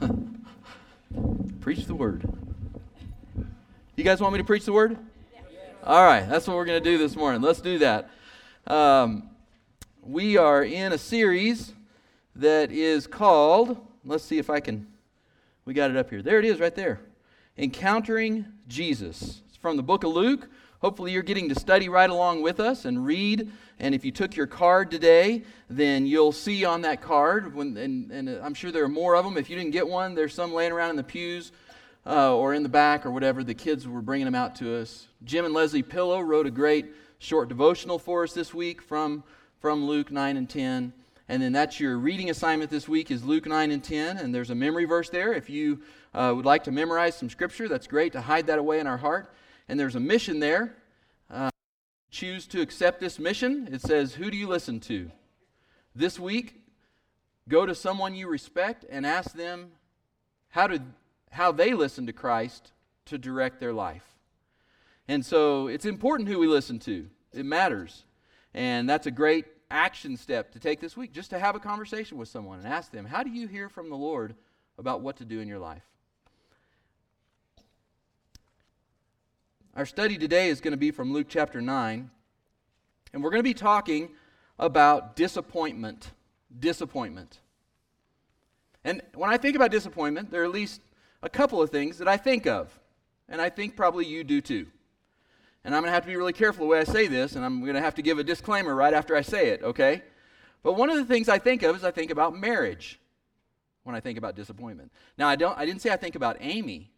preach the word. You guys want me to preach the word? All right, that's what we're going to do this morning. Let's do that. Um, we are in a series that is called, let's see if I can, we got it up here. There it is right there. Encountering Jesus. It's from the book of Luke. Hopefully, you're getting to study right along with us and read. And if you took your card today, then you'll see on that card, when, and, and I'm sure there are more of them. If you didn't get one, there's some laying around in the pews uh, or in the back or whatever. The kids were bringing them out to us. Jim and Leslie Pillow wrote a great short devotional for us this week from, from Luke 9 and 10. And then that's your reading assignment this week is Luke 9 and 10. And there's a memory verse there. If you uh, would like to memorize some scripture, that's great to hide that away in our heart. And there's a mission there. Choose to accept this mission. It says, Who do you listen to? This week, go to someone you respect and ask them how, to, how they listen to Christ to direct their life. And so it's important who we listen to, it matters. And that's a great action step to take this week, just to have a conversation with someone and ask them, How do you hear from the Lord about what to do in your life? Our study today is going to be from Luke chapter 9, and we're going to be talking about disappointment. Disappointment. And when I think about disappointment, there are at least a couple of things that I think of, and I think probably you do too. And I'm going to have to be really careful the way I say this, and I'm going to have to give a disclaimer right after I say it, okay? But one of the things I think of is I think about marriage when I think about disappointment. Now, I, don't, I didn't say I think about Amy,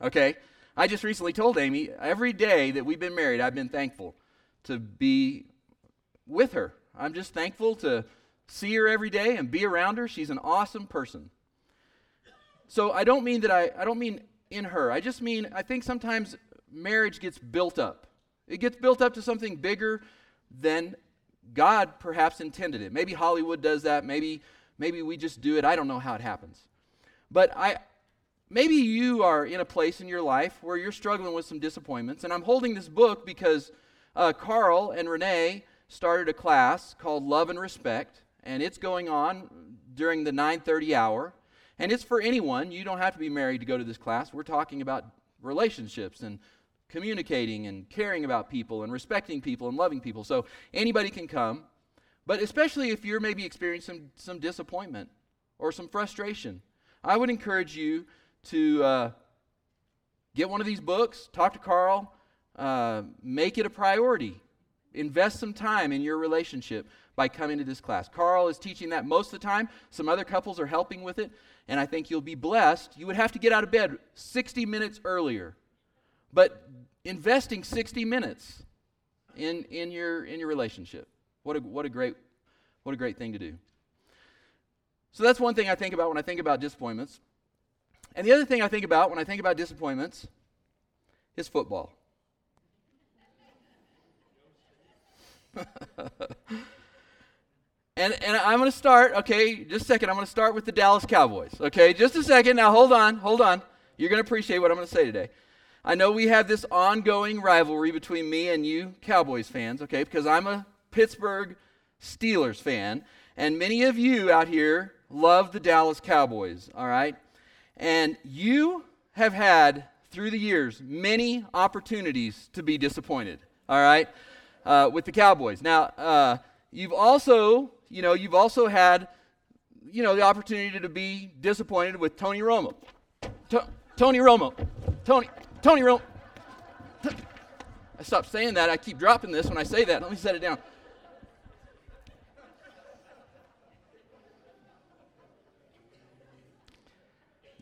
okay? I just recently told Amy every day that we've been married, I've been thankful to be with her. I'm just thankful to see her every day and be around her. She's an awesome person. So I don't mean that I, I don't mean in her. I just mean I think sometimes marriage gets built up. It gets built up to something bigger than God perhaps intended it. Maybe Hollywood does that. Maybe maybe we just do it. I don't know how it happens. But I maybe you are in a place in your life where you're struggling with some disappointments. And I'm holding this book because uh, Carl and Renee started a class called Love and Respect, and it's going on during the 9:30 hour. And it's for anyone. You don't have to be married to go to this class. We're talking about relationships and communicating and caring about people and respecting people and loving people. So anybody can come. But especially if you're maybe experiencing some, some disappointment or some frustration, I would encourage you to uh, get one of these books, talk to Carl, uh, make it a priority. Invest some time in your relationship by coming to this class. Carl is teaching that most of the time. Some other couples are helping with it, and I think you'll be blessed. You would have to get out of bed 60 minutes earlier, but investing 60 minutes in, in, your, in your relationship. What a, what, a great, what a great thing to do. So that's one thing I think about when I think about disappointments. And the other thing I think about when I think about disappointments is football. and, and I'm going to start, okay, just a second. I'm going to start with the Dallas Cowboys, okay? Just a second. Now, hold on, hold on. You're going to appreciate what I'm going to say today. I know we have this ongoing rivalry between me and you Cowboys fans, okay, because I'm a Pittsburgh Steelers fan, and many of you out here love the Dallas Cowboys, all right? And you have had, through the years, many opportunities to be disappointed, all right, uh, with the Cowboys. Now, uh, you've also, you know, you've also had, you know, the opportunity to be disappointed with Tony Romo. To- Tony Romo. Tony, Tony Romo. I stopped saying that. I keep dropping this when I say that. Let me set it down.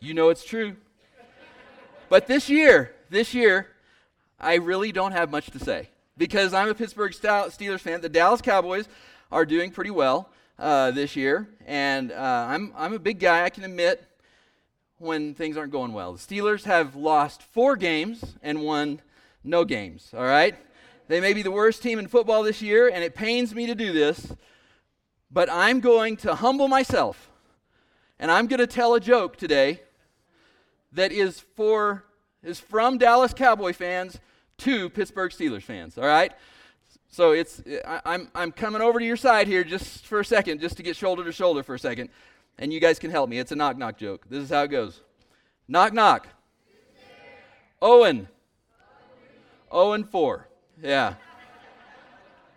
You know it's true. But this year, this year, I really don't have much to say because I'm a Pittsburgh Steelers fan. The Dallas Cowboys are doing pretty well uh, this year, and uh, I'm, I'm a big guy, I can admit, when things aren't going well. The Steelers have lost four games and won no games, all right? They may be the worst team in football this year, and it pains me to do this, but I'm going to humble myself, and I'm going to tell a joke today that is for is from Dallas Cowboy fans to Pittsburgh Steelers fans. All right. So it's I, I'm I'm coming over to your side here just for a second, just to get shoulder to shoulder for a second, And you guys can help me. It's a knock knock joke. This is how it goes Knock knock. Owen. Owen 4. Yeah.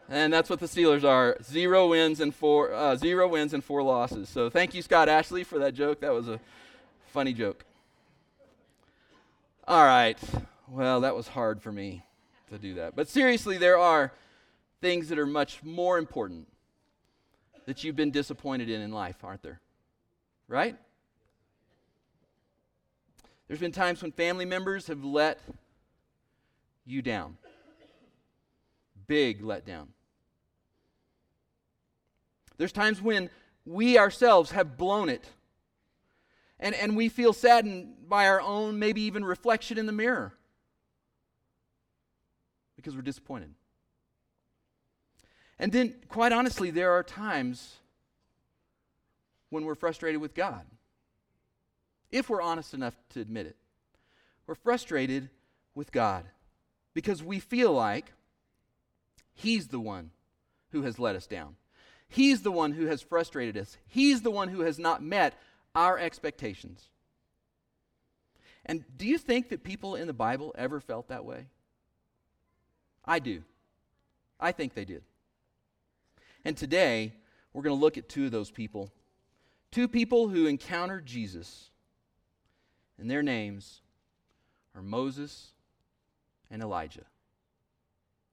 And that's what the Steelers are. Zero wins and four uh, zero wins and four losses. So thank you, Scott Ashley, for that joke. That was a funny joke. All right. Well, that was hard for me to do that. But seriously, there are things that are much more important that you've been disappointed in in life, aren't there? Right? There's been times when family members have let you down. Big letdown. There's times when we ourselves have blown it. And, and we feel saddened by our own, maybe even reflection in the mirror because we're disappointed. And then, quite honestly, there are times when we're frustrated with God. If we're honest enough to admit it, we're frustrated with God because we feel like He's the one who has let us down. He's the one who has frustrated us. He's the one who has not met our expectations. And do you think that people in the Bible ever felt that way? I do. I think they did. And today, we're going to look at two of those people. Two people who encountered Jesus. And their names are Moses and Elijah.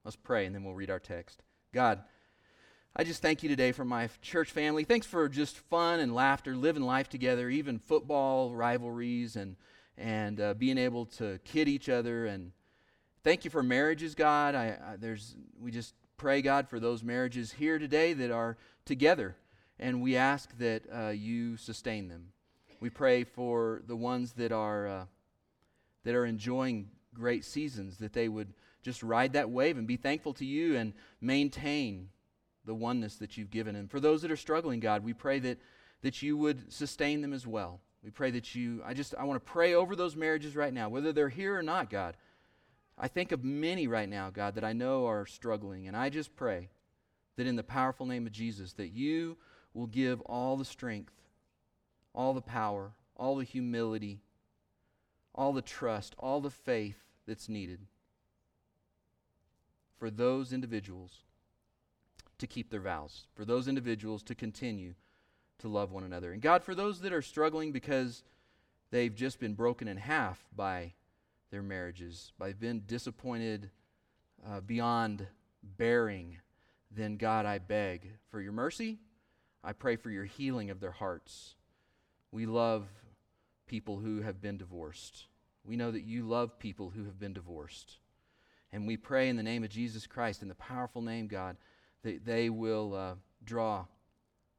Let's pray and then we'll read our text. God, I just thank you today for my church family. Thanks for just fun and laughter, living life together, even football rivalries and and uh, being able to kid each other. And thank you for marriages, God. I, I, there's we just pray, God, for those marriages here today that are together, and we ask that uh, you sustain them. We pray for the ones that are uh, that are enjoying great seasons that they would just ride that wave and be thankful to you and maintain the oneness that you've given. And for those that are struggling, God, we pray that, that you would sustain them as well. We pray that you, I just, I want to pray over those marriages right now, whether they're here or not, God. I think of many right now, God, that I know are struggling. And I just pray that in the powerful name of Jesus, that you will give all the strength, all the power, all the humility, all the trust, all the faith that's needed for those individuals to keep their vows, for those individuals to continue to love one another. And God, for those that are struggling because they've just been broken in half by their marriages, by being disappointed uh, beyond bearing, then God, I beg for your mercy. I pray for your healing of their hearts. We love people who have been divorced. We know that you love people who have been divorced. And we pray in the name of Jesus Christ, in the powerful name, God, that they will uh, draw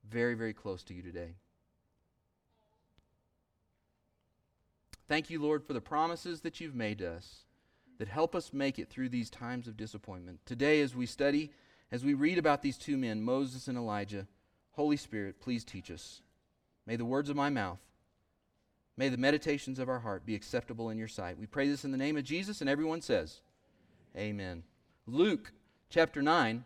very, very close to you today. Thank you, Lord, for the promises that you've made to us that help us make it through these times of disappointment. Today, as we study, as we read about these two men, Moses and Elijah, Holy Spirit, please teach us. May the words of my mouth, may the meditations of our heart be acceptable in your sight. We pray this in the name of Jesus, and everyone says, Amen. Luke chapter 9,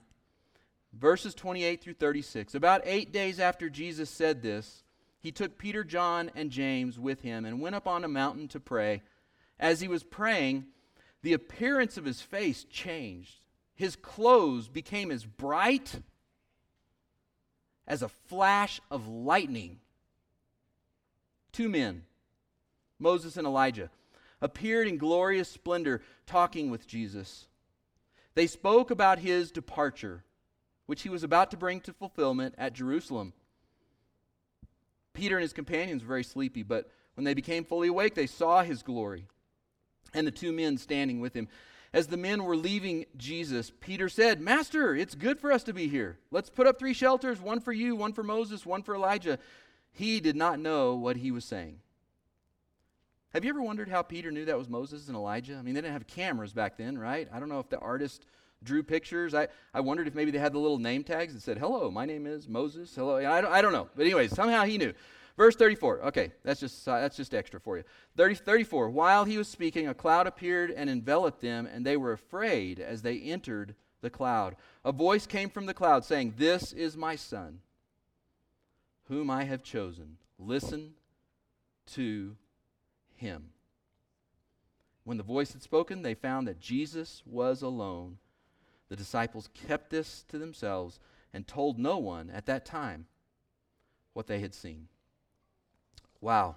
verses 28 through 36. About eight days after Jesus said this, he took Peter, John, and James with him and went up on a mountain to pray. As he was praying, the appearance of his face changed. His clothes became as bright as a flash of lightning. Two men, Moses and Elijah, appeared in glorious splendor talking with Jesus. They spoke about his departure, which he was about to bring to fulfillment at Jerusalem. Peter and his companions were very sleepy, but when they became fully awake, they saw his glory and the two men standing with him. As the men were leaving Jesus, Peter said, Master, it's good for us to be here. Let's put up three shelters one for you, one for Moses, one for Elijah. He did not know what he was saying. Have you ever wondered how Peter knew that was Moses and Elijah? I mean, they didn't have cameras back then, right? I don't know if the artist drew pictures. I, I wondered if maybe they had the little name tags that said, Hello, my name is Moses. Hello. I don't, I don't know. But, anyways, somehow he knew. Verse 34. Okay, that's just, uh, that's just extra for you. 30, 34. While he was speaking, a cloud appeared and enveloped them, and they were afraid as they entered the cloud. A voice came from the cloud saying, This is my son, whom I have chosen. Listen to him. When the voice had spoken, they found that Jesus was alone. The disciples kept this to themselves and told no one at that time what they had seen. Wow.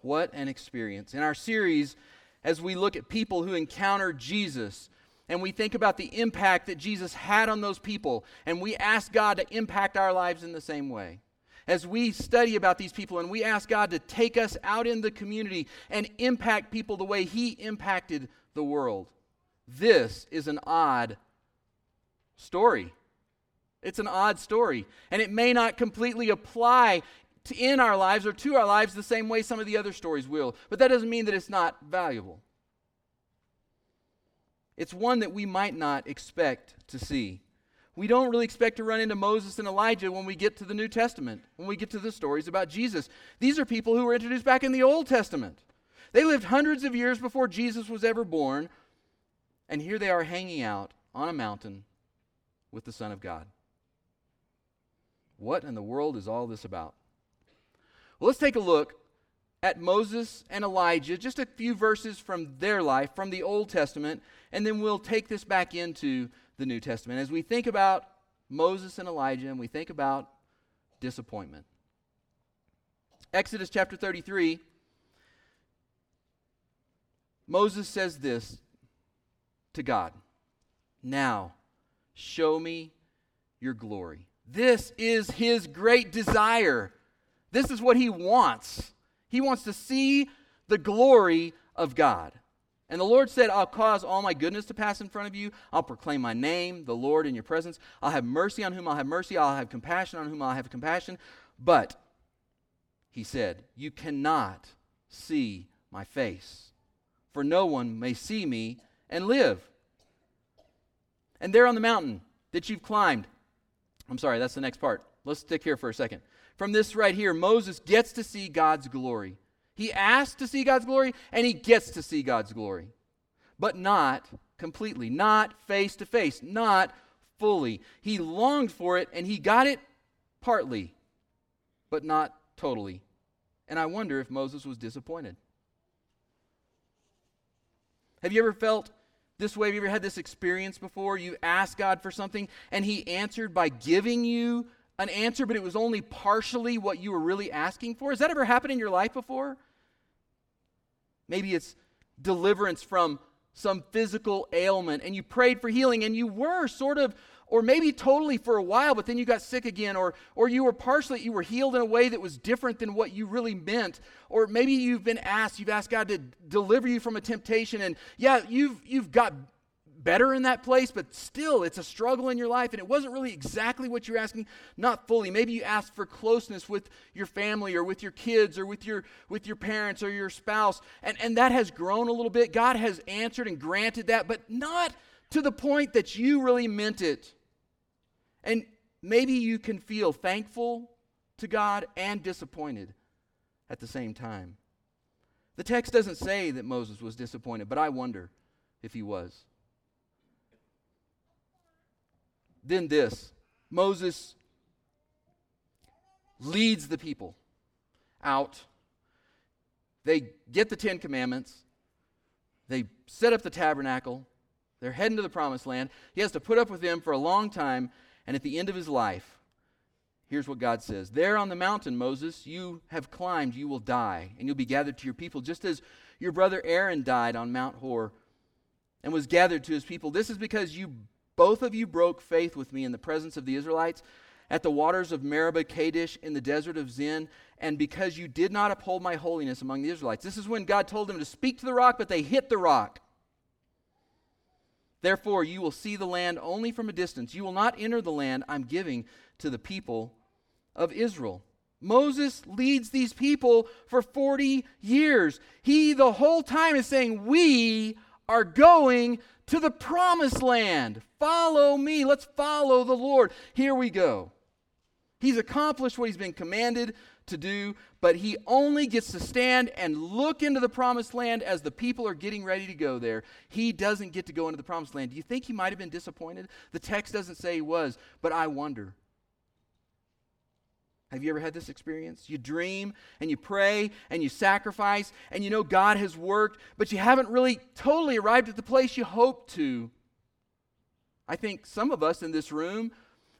What an experience. In our series, as we look at people who encountered Jesus, and we think about the impact that Jesus had on those people, and we ask God to impact our lives in the same way. As we study about these people and we ask God to take us out in the community and impact people the way He impacted the world, this is an odd story. It's an odd story. And it may not completely apply to, in our lives or to our lives the same way some of the other stories will. But that doesn't mean that it's not valuable. It's one that we might not expect to see. We don't really expect to run into Moses and Elijah when we get to the New Testament, when we get to the stories about Jesus. These are people who were introduced back in the Old Testament. They lived hundreds of years before Jesus was ever born, and here they are hanging out on a mountain with the Son of God. What in the world is all this about? Well, let's take a look at Moses and Elijah, just a few verses from their life, from the Old Testament, and then we'll take this back into the New Testament. As we think about Moses and Elijah and we think about disappointment. Exodus chapter 33, Moses says this to God Now, show me your glory. This is his great desire. This is what he wants. He wants to see the glory of God. And the Lord said, I'll cause all my goodness to pass in front of you. I'll proclaim my name, the Lord, in your presence. I'll have mercy on whom I'll have mercy. I'll have compassion on whom I'll have compassion. But, he said, you cannot see my face, for no one may see me and live. And there on the mountain that you've climbed, I'm sorry, that's the next part. Let's stick here for a second. From this right here, Moses gets to see God's glory. He asks to see God's glory, and he gets to see God's glory. But not completely, not face to face, not fully. He longed for it, and he got it partly, but not totally. And I wonder if Moses was disappointed. Have you ever felt this way? Have you ever had this experience before? You asked God for something, and He answered by giving you an answer, but it was only partially what you were really asking for? Has that ever happened in your life before? Maybe it's deliverance from some physical ailment, and you prayed for healing, and you were sort of, or maybe totally for a while, but then you got sick again, or, or you were partially, you were healed in a way that was different than what you really meant, or maybe you've been asked, you've asked God to deliver you from a temptation, and yeah, you've, you've got better in that place, but still it's a struggle in your life, and it wasn't really exactly what you're asking, not fully. Maybe you asked for closeness with your family or with your kids or with your with your parents or your spouse, and, and that has grown a little bit. God has answered and granted that, but not to the point that you really meant it. And maybe you can feel thankful to God and disappointed at the same time. The text doesn't say that Moses was disappointed, but I wonder if he was. Then this Moses leads the people out. They get the Ten Commandments. They set up the tabernacle. They're heading to the promised land. He has to put up with them for a long time. And at the end of his life, here's what God says There on the mountain, Moses, you have climbed, you will die, and you'll be gathered to your people, just as your brother Aaron died on Mount Hor and was gathered to his people. This is because you both of you broke faith with me in the presence of the Israelites at the waters of Meribah Kadesh in the desert of Zin, and because you did not uphold my holiness among the Israelites. This is when God told them to speak to the rock, but they hit the rock. Therefore, you will see the land only from a distance. You will not enter the land I'm giving to the people of Israel. Moses leads these people for 40 years. He, the whole time, is saying, We are going to the promised land. Follow me. Let's follow the Lord. Here we go. He's accomplished what he's been commanded to do, but he only gets to stand and look into the promised land as the people are getting ready to go there. He doesn't get to go into the promised land. Do you think he might have been disappointed? The text doesn't say he was, but I wonder. Have you ever had this experience? You dream and you pray and you sacrifice and you know God has worked, but you haven't really totally arrived at the place you hope to. I think some of us in this room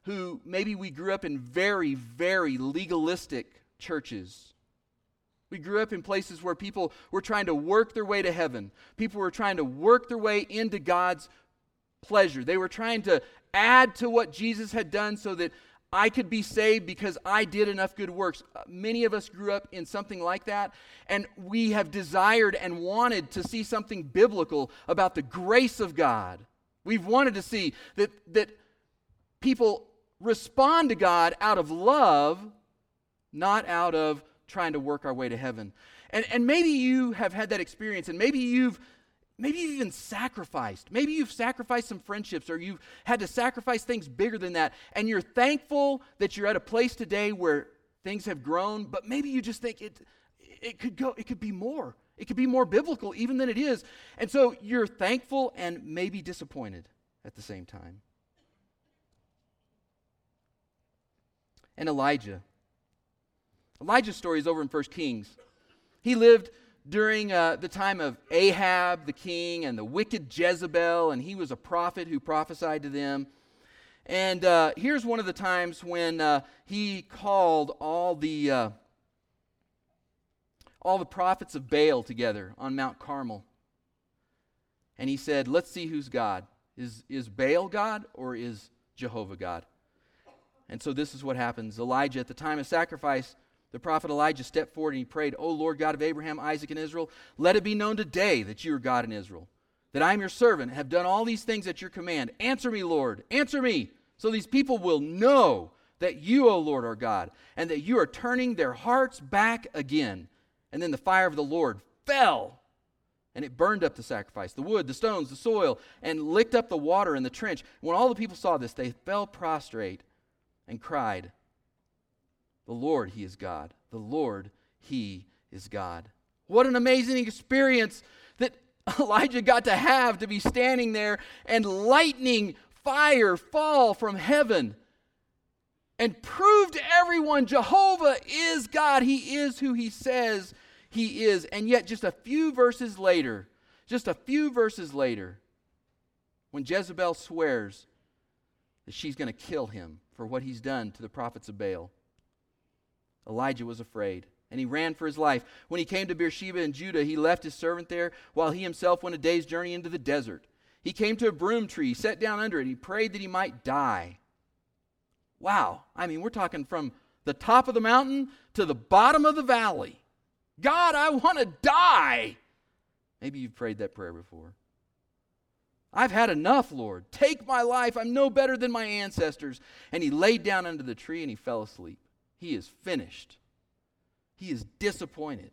who maybe we grew up in very, very legalistic churches. We grew up in places where people were trying to work their way to heaven. People were trying to work their way into God's pleasure. They were trying to add to what Jesus had done so that I could be saved because I did enough good works. Uh, many of us grew up in something like that, and we have desired and wanted to see something biblical about the grace of God. We've wanted to see that, that people respond to God out of love, not out of trying to work our way to heaven. And, and maybe you have had that experience, and maybe you've Maybe you've even sacrificed. Maybe you've sacrificed some friendships or you've had to sacrifice things bigger than that. And you're thankful that you're at a place today where things have grown, but maybe you just think it, it could go, it could be more. It could be more biblical even than it is. And so you're thankful and maybe disappointed at the same time. And Elijah. Elijah's story is over in 1 Kings. He lived during uh, the time of Ahab the king and the wicked Jezebel, and he was a prophet who prophesied to them. And uh, here's one of the times when uh, he called all the uh, all the prophets of Baal together on Mount Carmel, and he said, "Let's see who's God. Is is Baal God or is Jehovah God?" And so this is what happens. Elijah, at the time of sacrifice, the prophet Elijah stepped forward and he prayed, O Lord God of Abraham, Isaac, and Israel, let it be known today that you are God in Israel, that I am your servant, have done all these things at your command. Answer me, Lord, answer me, so these people will know that you, O Lord, are God, and that you are turning their hearts back again. And then the fire of the Lord fell, and it burned up the sacrifice, the wood, the stones, the soil, and licked up the water in the trench. When all the people saw this, they fell prostrate and cried, the Lord, He is God. The Lord, He is God. What an amazing experience that Elijah got to have to be standing there and lightning, fire fall from heaven and prove to everyone Jehovah is God. He is who He says He is. And yet, just a few verses later, just a few verses later, when Jezebel swears that she's going to kill him for what he's done to the prophets of Baal, Elijah was afraid, and he ran for his life. When he came to Beersheba in Judah, he left his servant there, while he himself went a day's journey into the desert. He came to a broom tree, sat down under it, he prayed that he might die. Wow. I mean, we're talking from the top of the mountain to the bottom of the valley. God, I want to die. Maybe you've prayed that prayer before. I've had enough, Lord. Take my life. I'm no better than my ancestors. And he laid down under the tree and he fell asleep. He is finished. He is disappointed.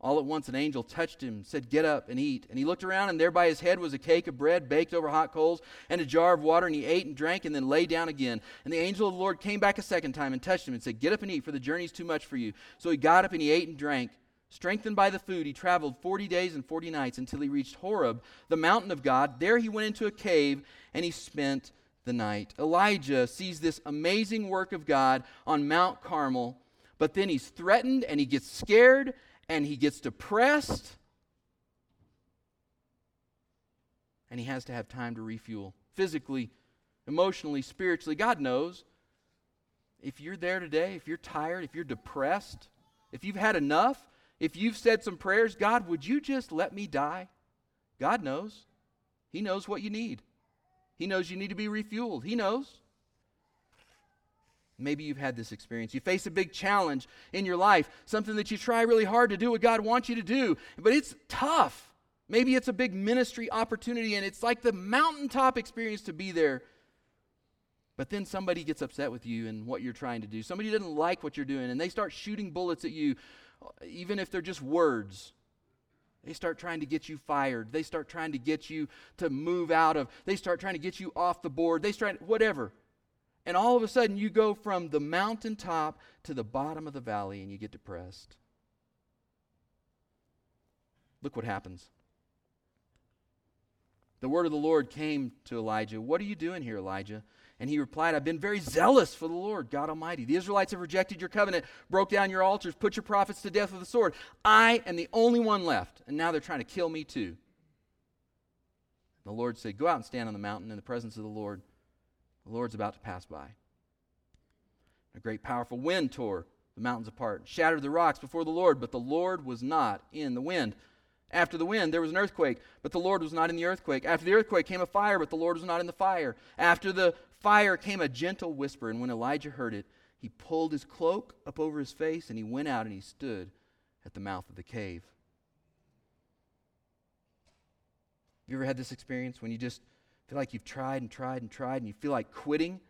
All at once, an angel touched him, said, Get up and eat. And he looked around, and there by his head was a cake of bread baked over hot coals and a jar of water. And he ate and drank and then lay down again. And the angel of the Lord came back a second time and touched him and said, Get up and eat, for the journey is too much for you. So he got up and he ate and drank. Strengthened by the food, he traveled 40 days and 40 nights until he reached Horeb, the mountain of God. There he went into a cave and he spent the night. Elijah sees this amazing work of God on Mount Carmel, but then he's threatened and he gets scared and he gets depressed. And he has to have time to refuel physically, emotionally, spiritually. God knows. If you're there today, if you're tired, if you're depressed, if you've had enough, if you've said some prayers, God, would you just let me die? God knows. He knows what you need. He knows you need to be refueled. He knows. Maybe you've had this experience. You face a big challenge in your life, something that you try really hard to do what God wants you to do, but it's tough. Maybe it's a big ministry opportunity and it's like the mountaintop experience to be there. But then somebody gets upset with you and what you're trying to do. Somebody doesn't like what you're doing and they start shooting bullets at you, even if they're just words. They start trying to get you fired. They start trying to get you to move out of. They start trying to get you off the board. They start whatever. And all of a sudden you go from the mountaintop to the bottom of the valley and you get depressed. Look what happens. The word of the Lord came to Elijah. What are you doing here, Elijah? And he replied, I've been very zealous for the Lord, God Almighty. The Israelites have rejected your covenant, broke down your altars, put your prophets to death with the sword. I am the only one left, and now they're trying to kill me too. The Lord said, Go out and stand on the mountain in the presence of the Lord. The Lord's about to pass by. A great powerful wind tore the mountains apart, shattered the rocks before the Lord, but the Lord was not in the wind. After the wind, there was an earthquake, but the Lord was not in the earthquake. After the earthquake came a fire, but the Lord was not in the fire. After the fire came a gentle whisper, and when Elijah heard it, he pulled his cloak up over his face, and he went out and he stood at the mouth of the cave. Have you ever had this experience when you just feel like you've tried and tried and tried, and you feel like quitting,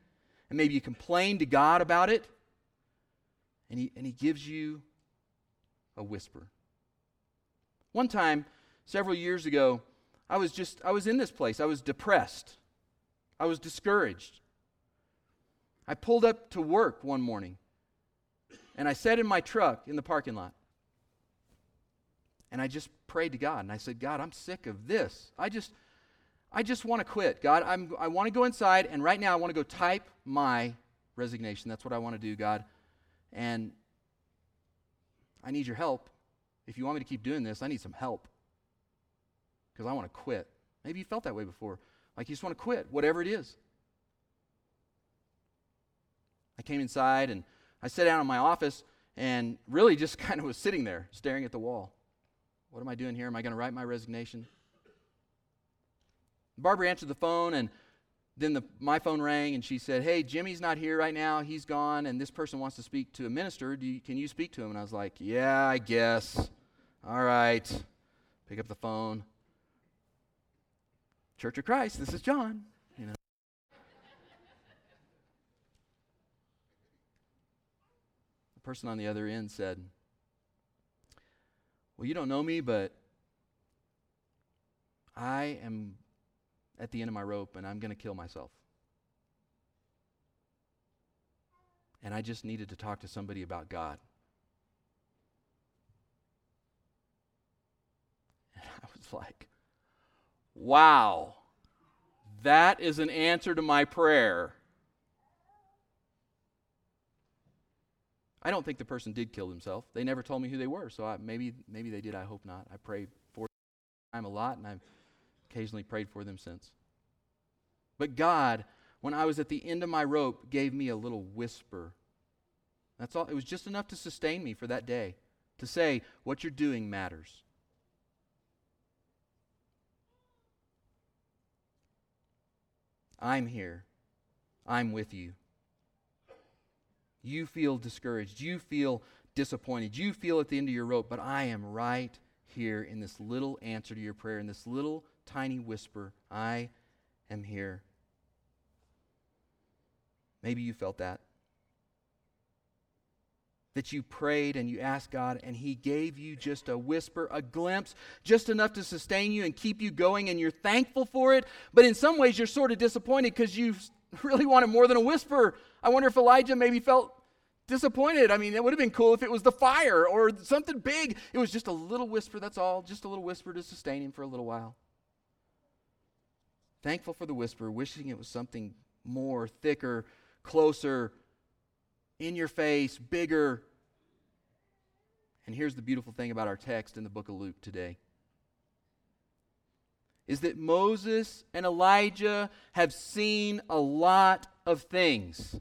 and maybe you complain to God about it, and he, and he gives you a whisper? One time, several years ago, I was just, I was in this place. I was depressed. I was discouraged. I pulled up to work one morning and I sat in my truck in the parking lot. And I just prayed to God and I said, God, I'm sick of this. I just, I just want to quit. God, I'm, I want to go inside and right now I want to go type my resignation. That's what I want to do, God. And I need your help. If you want me to keep doing this, I need some help because I want to quit. Maybe you felt that way before. Like you just want to quit, whatever it is. I came inside and I sat down in my office and really just kind of was sitting there staring at the wall. What am I doing here? Am I going to write my resignation? Barbara answered the phone and then the, my phone rang and she said, Hey, Jimmy's not here right now. He's gone, and this person wants to speak to a minister. You, can you speak to him? And I was like, Yeah, I guess. All right. Pick up the phone. Church of Christ, this is John. You know. the person on the other end said, Well, you don't know me, but I am at the end of my rope and I'm going to kill myself. And I just needed to talk to somebody about God. And I was like, wow, that is an answer to my prayer. I don't think the person did kill himself. They never told me who they were, so I, maybe maybe they did. I hope not. I pray for them a lot, and I've occasionally prayed for them since. But God, when I was at the end of my rope, gave me a little whisper. That's all. It was just enough to sustain me for that day, to say, what you're doing matters. I'm here. I'm with you. You feel discouraged. You feel disappointed. You feel at the end of your rope, but I am right here in this little answer to your prayer, in this little tiny whisper. I am here. Maybe you felt that. That you prayed and you asked God, and He gave you just a whisper, a glimpse, just enough to sustain you and keep you going, and you're thankful for it. But in some ways, you're sort of disappointed because you really wanted more than a whisper. I wonder if Elijah maybe felt disappointed. I mean, it would have been cool if it was the fire or something big. It was just a little whisper, that's all, just a little whisper to sustain him for a little while. Thankful for the whisper, wishing it was something more, thicker, closer, in your face, bigger. And here's the beautiful thing about our text in the book of Luke today is that Moses and Elijah have seen a lot of things.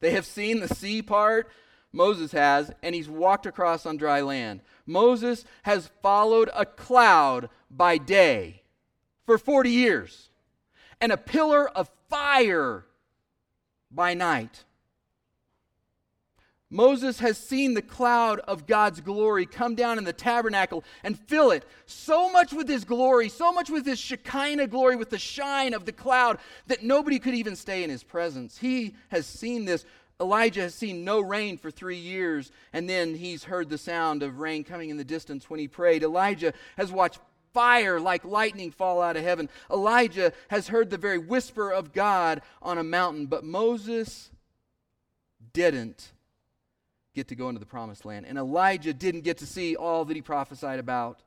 They have seen the sea part, Moses has, and he's walked across on dry land. Moses has followed a cloud by day for 40 years and a pillar of fire by night. Moses has seen the cloud of God's glory come down in the tabernacle and fill it so much with his glory, so much with his Shekinah glory, with the shine of the cloud, that nobody could even stay in his presence. He has seen this. Elijah has seen no rain for three years, and then he's heard the sound of rain coming in the distance when he prayed. Elijah has watched fire like lightning fall out of heaven. Elijah has heard the very whisper of God on a mountain, but Moses didn't get to go into the promised land. And Elijah didn't get to see all that he prophesied about.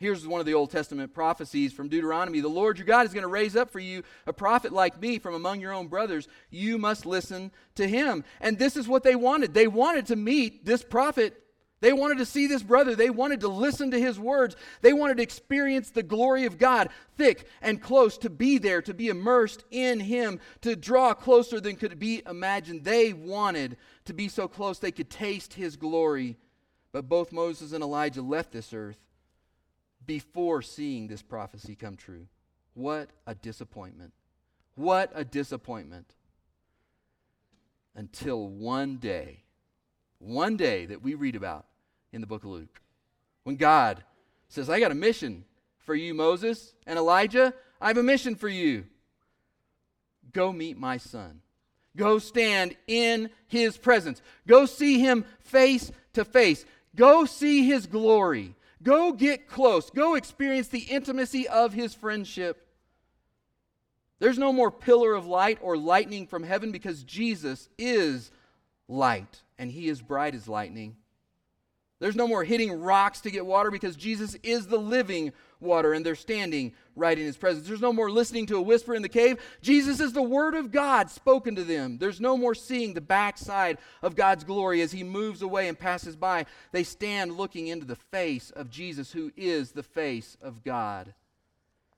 Here's one of the Old Testament prophecies from Deuteronomy The Lord your God is going to raise up for you a prophet like me from among your own brothers. You must listen to him. And this is what they wanted. They wanted to meet this prophet. They wanted to see this brother. They wanted to listen to his words. They wanted to experience the glory of God thick and close, to be there, to be immersed in him, to draw closer than could be imagined. They wanted to be so close they could taste his glory. But both Moses and Elijah left this earth before seeing this prophecy come true. What a disappointment. What a disappointment. Until one day, one day that we read about in the book of Luke, when God says, I got a mission for you, Moses and Elijah. I have a mission for you. Go meet my son. Go stand in his presence. Go see him face to face. Go see his glory. Go get close. Go experience the intimacy of his friendship. There's no more pillar of light or lightning from heaven because Jesus is light and he is bright as lightning. There's no more hitting rocks to get water because Jesus is the living water and they're standing right in his presence. There's no more listening to a whisper in the cave. Jesus is the word of God spoken to them. There's no more seeing the backside of God's glory as he moves away and passes by. They stand looking into the face of Jesus, who is the face of God.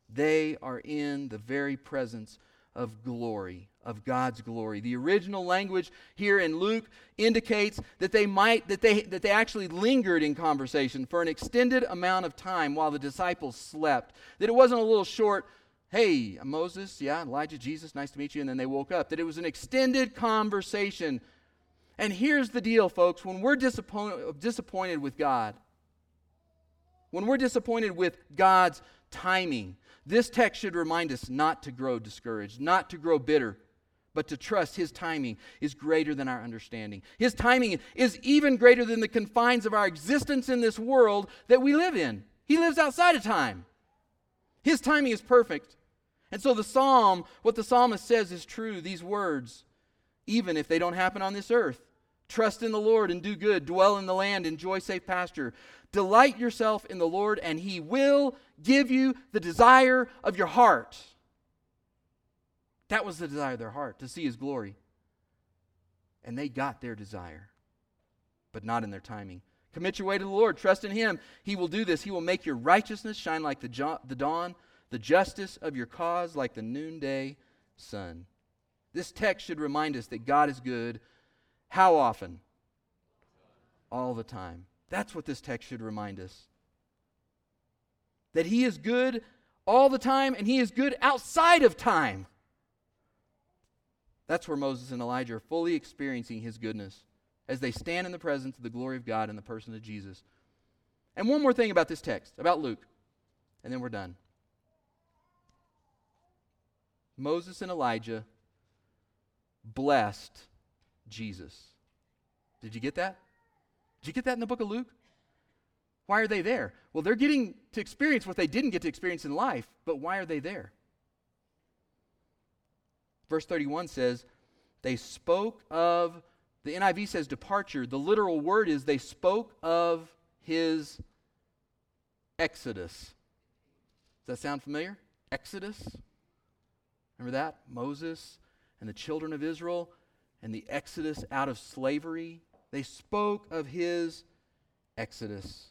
They are in the very presence of glory of God's glory. The original language here in Luke indicates that they might that they that they actually lingered in conversation for an extended amount of time while the disciples slept. That it wasn't a little short Hey, Moses, yeah, Elijah, Jesus, nice to meet you. And then they woke up. That it was an extended conversation. And here's the deal, folks. When we're disappointed, disappointed with God, when we're disappointed with God's timing, this text should remind us not to grow discouraged, not to grow bitter, but to trust His timing is greater than our understanding. His timing is even greater than the confines of our existence in this world that we live in. He lives outside of time. His timing is perfect. And so the psalm, what the psalmist says is true, these words, even if they don't happen on this earth. Trust in the Lord and do good, dwell in the land, enjoy safe pasture. Delight yourself in the Lord, and He will give you the desire of your heart. That was the desire of their heart, to see his glory. And they got their desire, but not in their timing. Commit your way to the Lord. Trust in him. He will do this. He will make your righteousness shine like the, jo- the dawn, the justice of your cause like the noonday sun. This text should remind us that God is good. How often? All the time. That's what this text should remind us. That He is good all the time, and He is good outside of time. That's where Moses and Elijah are fully experiencing his goodness as they stand in the presence of the glory of God in the person of Jesus. And one more thing about this text, about Luke, and then we're done. Moses and Elijah blessed Jesus. Did you get that? Did you get that in the book of Luke? Why are they there? Well, they're getting to experience what they didn't get to experience in life, but why are they there? Verse 31 says, They spoke of, the NIV says departure. The literal word is they spoke of his exodus. Does that sound familiar? Exodus? Remember that? Moses and the children of Israel and the exodus out of slavery. They spoke of his exodus.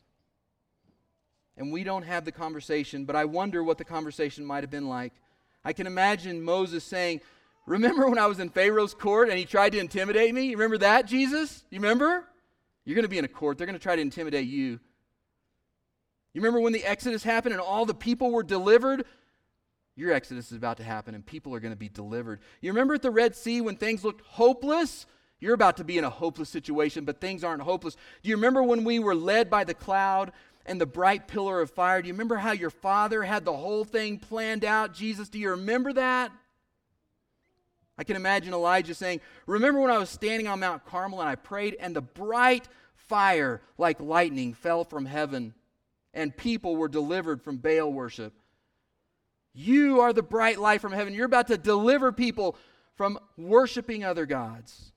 And we don't have the conversation, but I wonder what the conversation might have been like. I can imagine Moses saying, Remember when I was in Pharaoh's court and he tried to intimidate me? You remember that, Jesus? You remember? You're going to be in a court. They're going to try to intimidate you. You remember when the Exodus happened and all the people were delivered? Your Exodus is about to happen and people are going to be delivered. You remember at the Red Sea when things looked hopeless? You're about to be in a hopeless situation, but things aren't hopeless. Do you remember when we were led by the cloud and the bright pillar of fire? Do you remember how your father had the whole thing planned out? Jesus, do you remember that? I can imagine Elijah saying, Remember when I was standing on Mount Carmel and I prayed, and the bright fire like lightning fell from heaven, and people were delivered from Baal worship. You are the bright light from heaven. You're about to deliver people from worshiping other gods.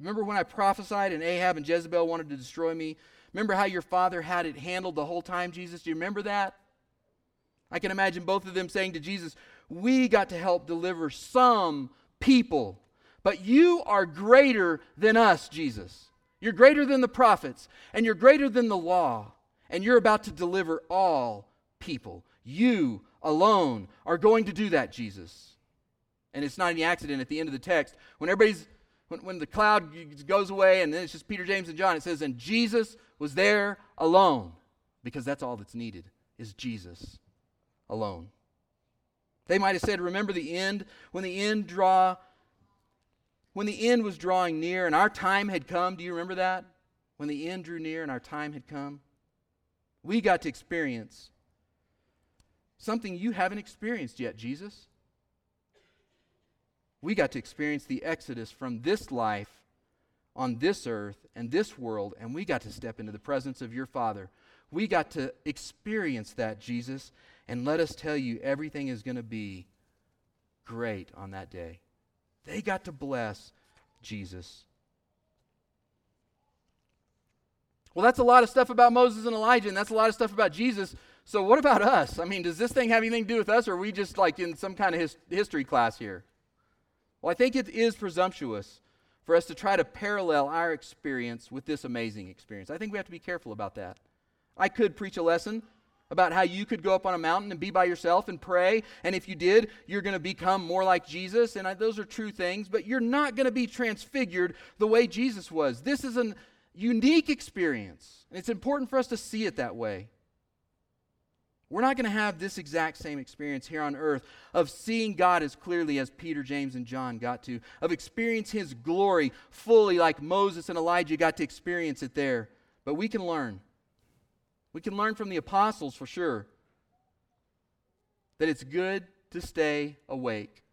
Remember when I prophesied and Ahab and Jezebel wanted to destroy me? Remember how your father had it handled the whole time, Jesus? Do you remember that? I can imagine both of them saying to Jesus, We got to help deliver some people, but you are greater than us, Jesus. You're greater than the prophets, and you're greater than the law, and you're about to deliver all people. You alone are going to do that, Jesus. And it's not any accident at the end of the text. When everybody's, when, when the cloud goes away and then it's just Peter, James, and John, it says, and Jesus was there alone. Because that's all that's needed is Jesus alone. They might have said, remember the end? When the end draw, when the end was drawing near and our time had come, do you remember that? When the end drew near and our time had come? We got to experience something you haven't experienced yet, Jesus. We got to experience the exodus from this life on this earth and this world, and we got to step into the presence of your Father. We got to experience that, Jesus, and let us tell you, everything is going to be great on that day. They got to bless Jesus. Well, that's a lot of stuff about Moses and Elijah, and that's a lot of stuff about Jesus. So, what about us? I mean, does this thing have anything to do with us, or are we just like in some kind of his, history class here? Well, I think it is presumptuous for us to try to parallel our experience with this amazing experience. I think we have to be careful about that. I could preach a lesson about how you could go up on a mountain and be by yourself and pray. And if you did, you're going to become more like Jesus. And I, those are true things, but you're not going to be transfigured the way Jesus was. This is a unique experience. And it's important for us to see it that way. We're not going to have this exact same experience here on earth of seeing God as clearly as Peter, James, and John got to, of experiencing His glory fully like Moses and Elijah got to experience it there. But we can learn. We can learn from the apostles for sure that it's good to stay awake.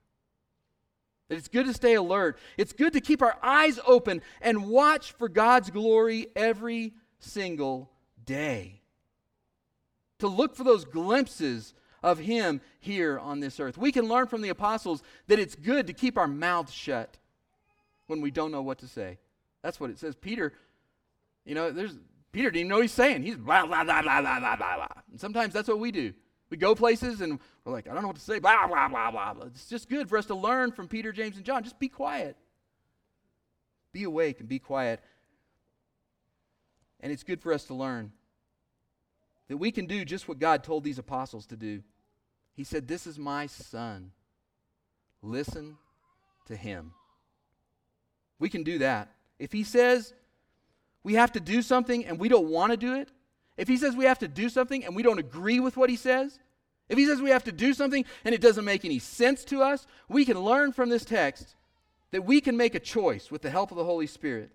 That it's good to stay alert. It's good to keep our eyes open and watch for God's glory every single day. To look for those glimpses of Him here on this earth. We can learn from the apostles that it's good to keep our mouths shut when we don't know what to say. That's what it says. Peter, you know, there's Peter didn't even know he's saying. He's blah, blah, blah, blah, blah, blah, blah, blah. And sometimes that's what we do. We go places and we're like, I don't know what to say, blah, blah, blah, blah, blah. It's just good for us to learn from Peter, James, and John. Just be quiet. Be awake and be quiet. And it's good for us to learn that we can do just what God told these apostles to do. He said, This is my son. Listen to him. We can do that. If he says, we have to do something and we don't want to do it, if he says we have to do something and we don't agree with what he says, if he says we have to do something and it doesn't make any sense to us, we can learn from this text that we can make a choice with the help of the Holy Spirit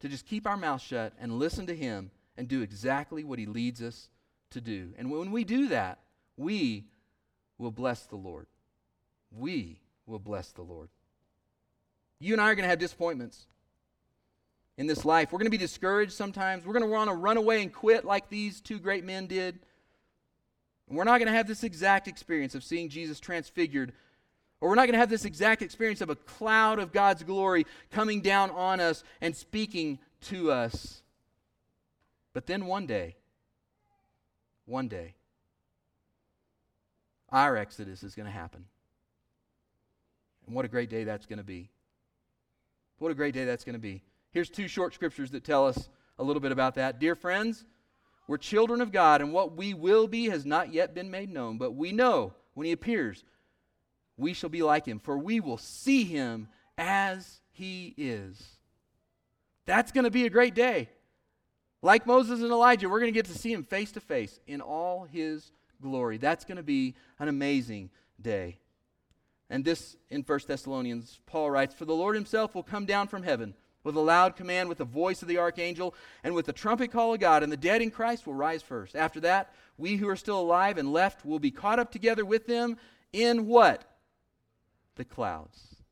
to just keep our mouth shut and listen to him and do exactly what he leads us to do. And when we do that, we will bless the Lord. We will bless the Lord. You and I are going to have disappointments in this life. We're going to be discouraged sometimes. We're going to want to run away and quit like these two great men did. And we're not going to have this exact experience of seeing Jesus transfigured, or we're not going to have this exact experience of a cloud of God's glory coming down on us and speaking to us. But then one day, one day, our exodus is going to happen. And what a great day that's going to be. What a great day that's going to be. Here's two short scriptures that tell us a little bit about that. Dear friends, we're children of God, and what we will be has not yet been made known, but we know when He appears, we shall be like Him, for we will see Him as He is. That's going to be a great day. Like Moses and Elijah, we're going to get to see Him face to face in all His glory. That's going to be an amazing day. And this in 1 Thessalonians, Paul writes, For the Lord Himself will come down from heaven with a loud command, with the voice of the archangel, and with the trumpet call of God, and the dead in Christ will rise first. After that, we who are still alive and left will be caught up together with them in what? The clouds.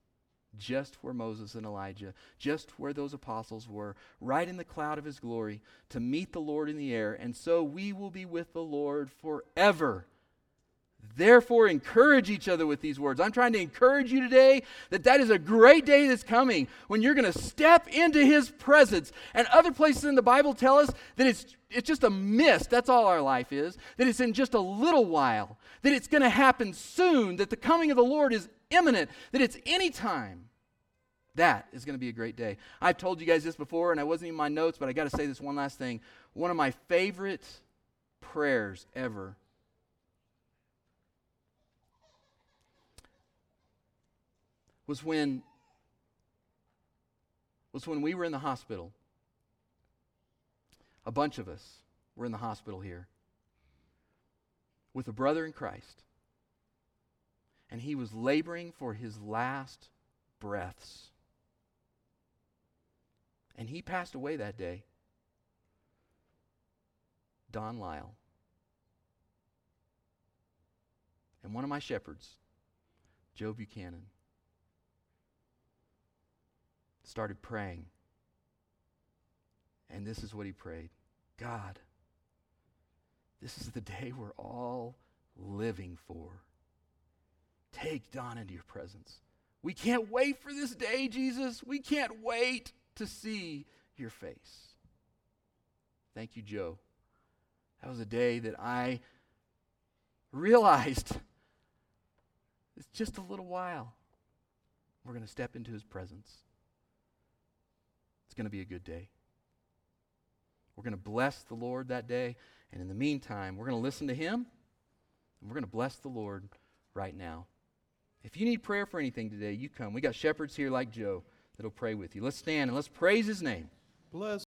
Just where Moses and Elijah, just where those apostles were, right in the cloud of his glory, to meet the Lord in the air. And so we will be with the Lord forever. Therefore, encourage each other with these words. I'm trying to encourage you today that that is a great day that's coming when you're going to step into His presence. And other places in the Bible tell us that it's, it's just a mist. That's all our life is. That it's in just a little while. That it's going to happen soon. That the coming of the Lord is imminent. That it's any time. That is going to be a great day. I've told you guys this before, and I wasn't in my notes, but I got to say this one last thing. One of my favorite prayers ever was when was when we were in the hospital. A bunch of us were in the hospital here with a brother in Christ. And he was laboring for his last breaths. And he passed away that day. Don Lyle. And one of my shepherds, Joe Buchanan started praying. And this is what he prayed God, this is the day we're all living for. Take Don into your presence. We can't wait for this day, Jesus. We can't wait to see your face. Thank you, Joe. That was a day that I realized it's just a little while. We're going to step into his presence. It's going to be a good day. We're going to bless the Lord that day. And in the meantime, we're going to listen to Him and we're going to bless the Lord right now. If you need prayer for anything today, you come. We got shepherds here like Joe that'll pray with you. Let's stand and let's praise His name. Bless